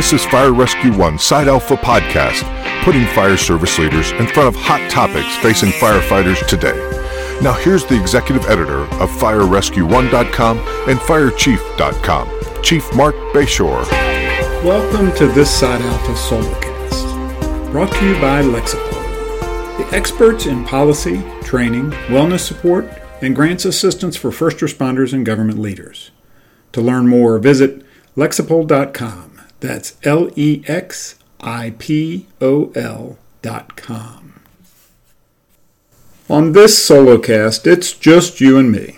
This is Fire Rescue One Side Alpha Podcast, putting fire service leaders in front of hot topics facing firefighters today. Now, here's the executive editor of FireRescue1.com and FireChief.com, Chief Marc Bashoor. Welcome to this Side Alpha Solocast, brought to you by Lexipol, the experts in policy, training, wellness support, and grants assistance for first responders and government leaders. To learn more, visit lexipol.com. That's L E X I P O L.com. On this solocast, it's just you and me.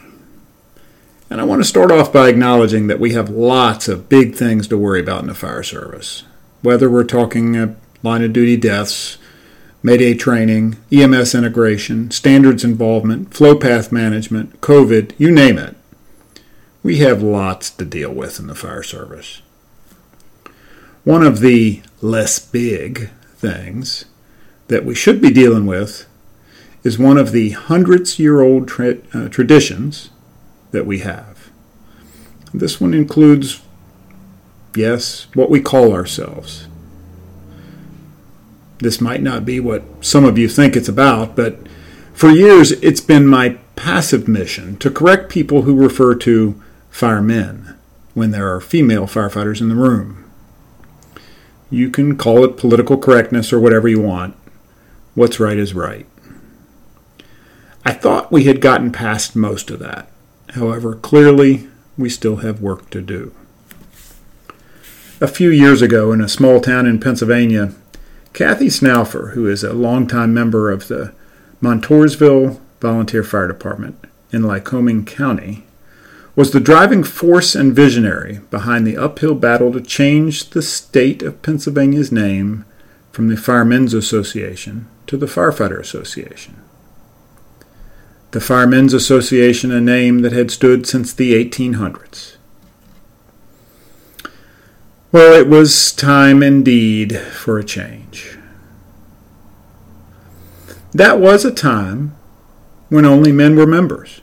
And I want to start off by acknowledging that we have lots of big things to worry about in the fire service. Whether we're talking uh, line of duty deaths, Mayday training, EMS integration, standards involvement, flow path management, COVID, you name it. We have lots to deal with in the fire service. One of the less big things that we should be dealing with is one of the hundreds year old tra- uh, traditions that we have. This one includes, yes, what we call ourselves. This might not be what some of you think it's about, but for years it's been my passive mission to correct people who refer to firemen when there are female firefighters in the room. You can call it political correctness or whatever you want. What's right is right. I thought we had gotten past most of that. However, clearly, we still have work to do. A few years ago, in a small town in Pennsylvania, Kathy Snaufer, who is a longtime member of the Montoursville Volunteer Fire Department in Lycoming County, was the driving force and visionary behind the uphill battle to change the state of Pennsylvania's name from the Firemen's Association to the Firefighter Association. The Firemen's Association, a name that had stood since the 1800s. Well, it was time indeed for a change. That was a time when only men were members.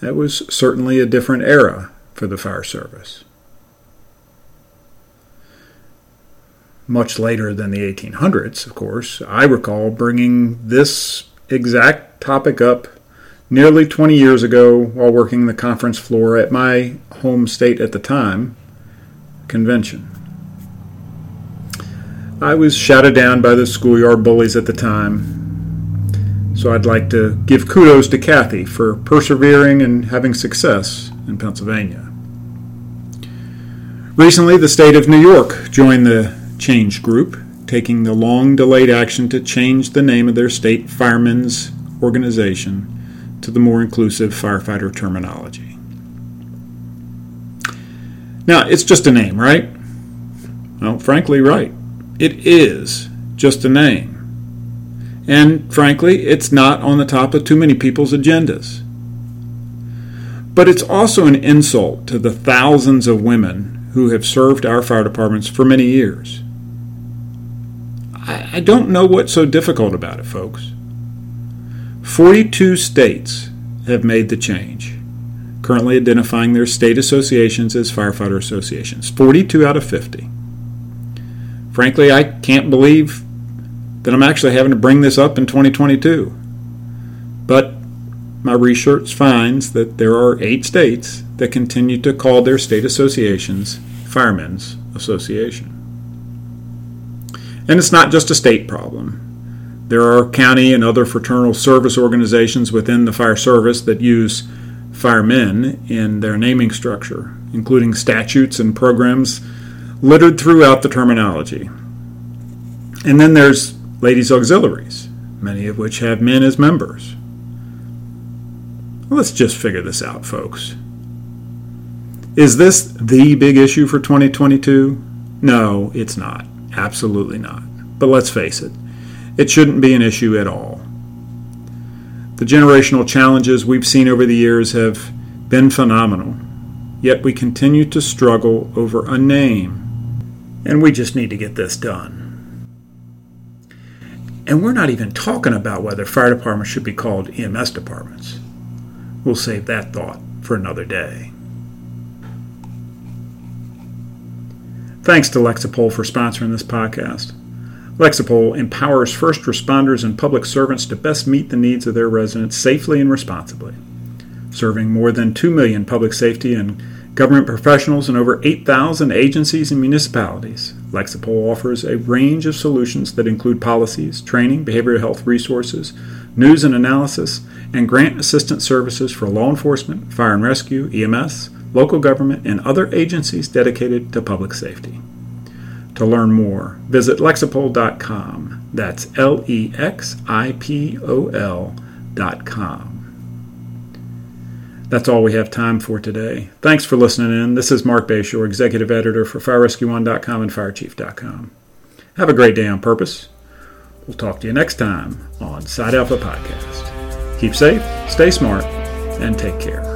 That was certainly a different era for the fire service. Much later than the 1800s, of course, I recall bringing this exact topic up nearly 20 years ago while working the conference floor at my home state at the time, convention. I was shouted down by the schoolyard bullies at the time, so I'd like to give kudos to Kathy for persevering and having success in Pennsylvania. Recently, the state of New York joined the Change Group, taking the long delayed action to change the name of their state firemen's organization to the more inclusive firefighter terminology. Now, it's just a name, right? Well, frankly, right. It is just a name. And frankly, it's not on the top of too many people's agendas. But it's also an insult to the thousands of women who have served our fire departments for many years. I, don't know what's so difficult about it, folks. 42 states have made the change, currently identifying their state associations as firefighter associations. 42 out of 50. Frankly, I can't believe that I'm actually having to bring this up in 2022. But my research finds that there are eight states that continue to call their state associations Firemen's Association. And it's not just a state problem. There are county and other fraternal service organizations within the fire service that use firemen in their naming structure, including statutes and programs littered throughout the terminology. And then there's ladies' auxiliaries, many of which have men as members. Let's just figure this out, folks. Is this the big issue for 2022? No, it's not. Absolutely not. But let's face it, it shouldn't be an issue at all. The generational challenges we've seen over the years have been phenomenal, yet we continue to struggle over a name. And we just need to get this done. And we're not even talking about whether fire departments should be called EMS departments. We'll save that thought for another day. Thanks to Lexipol for sponsoring this podcast. Lexipol empowers first responders and public servants to best meet the needs of their residents safely and responsibly. Serving more than 2 million public safety and government professionals in over 8,000 agencies and municipalities, Lexipol offers a range of solutions that include policies, training, behavioral health resources, news and analysis, and grant assistance services for law enforcement, fire and rescue, EMS, local government, and other agencies dedicated to public safety. To learn more, visit lexipol.com. That's L E X I P O L.com. That's all we have time for today. Thanks for listening in. This is Marc Bashoor, Executive Editor for FireRescue1.com and FireChief.com. Have a great day on purpose. We'll talk to you next time on Side Alpha Podcast. Keep safe, stay smart, and take care.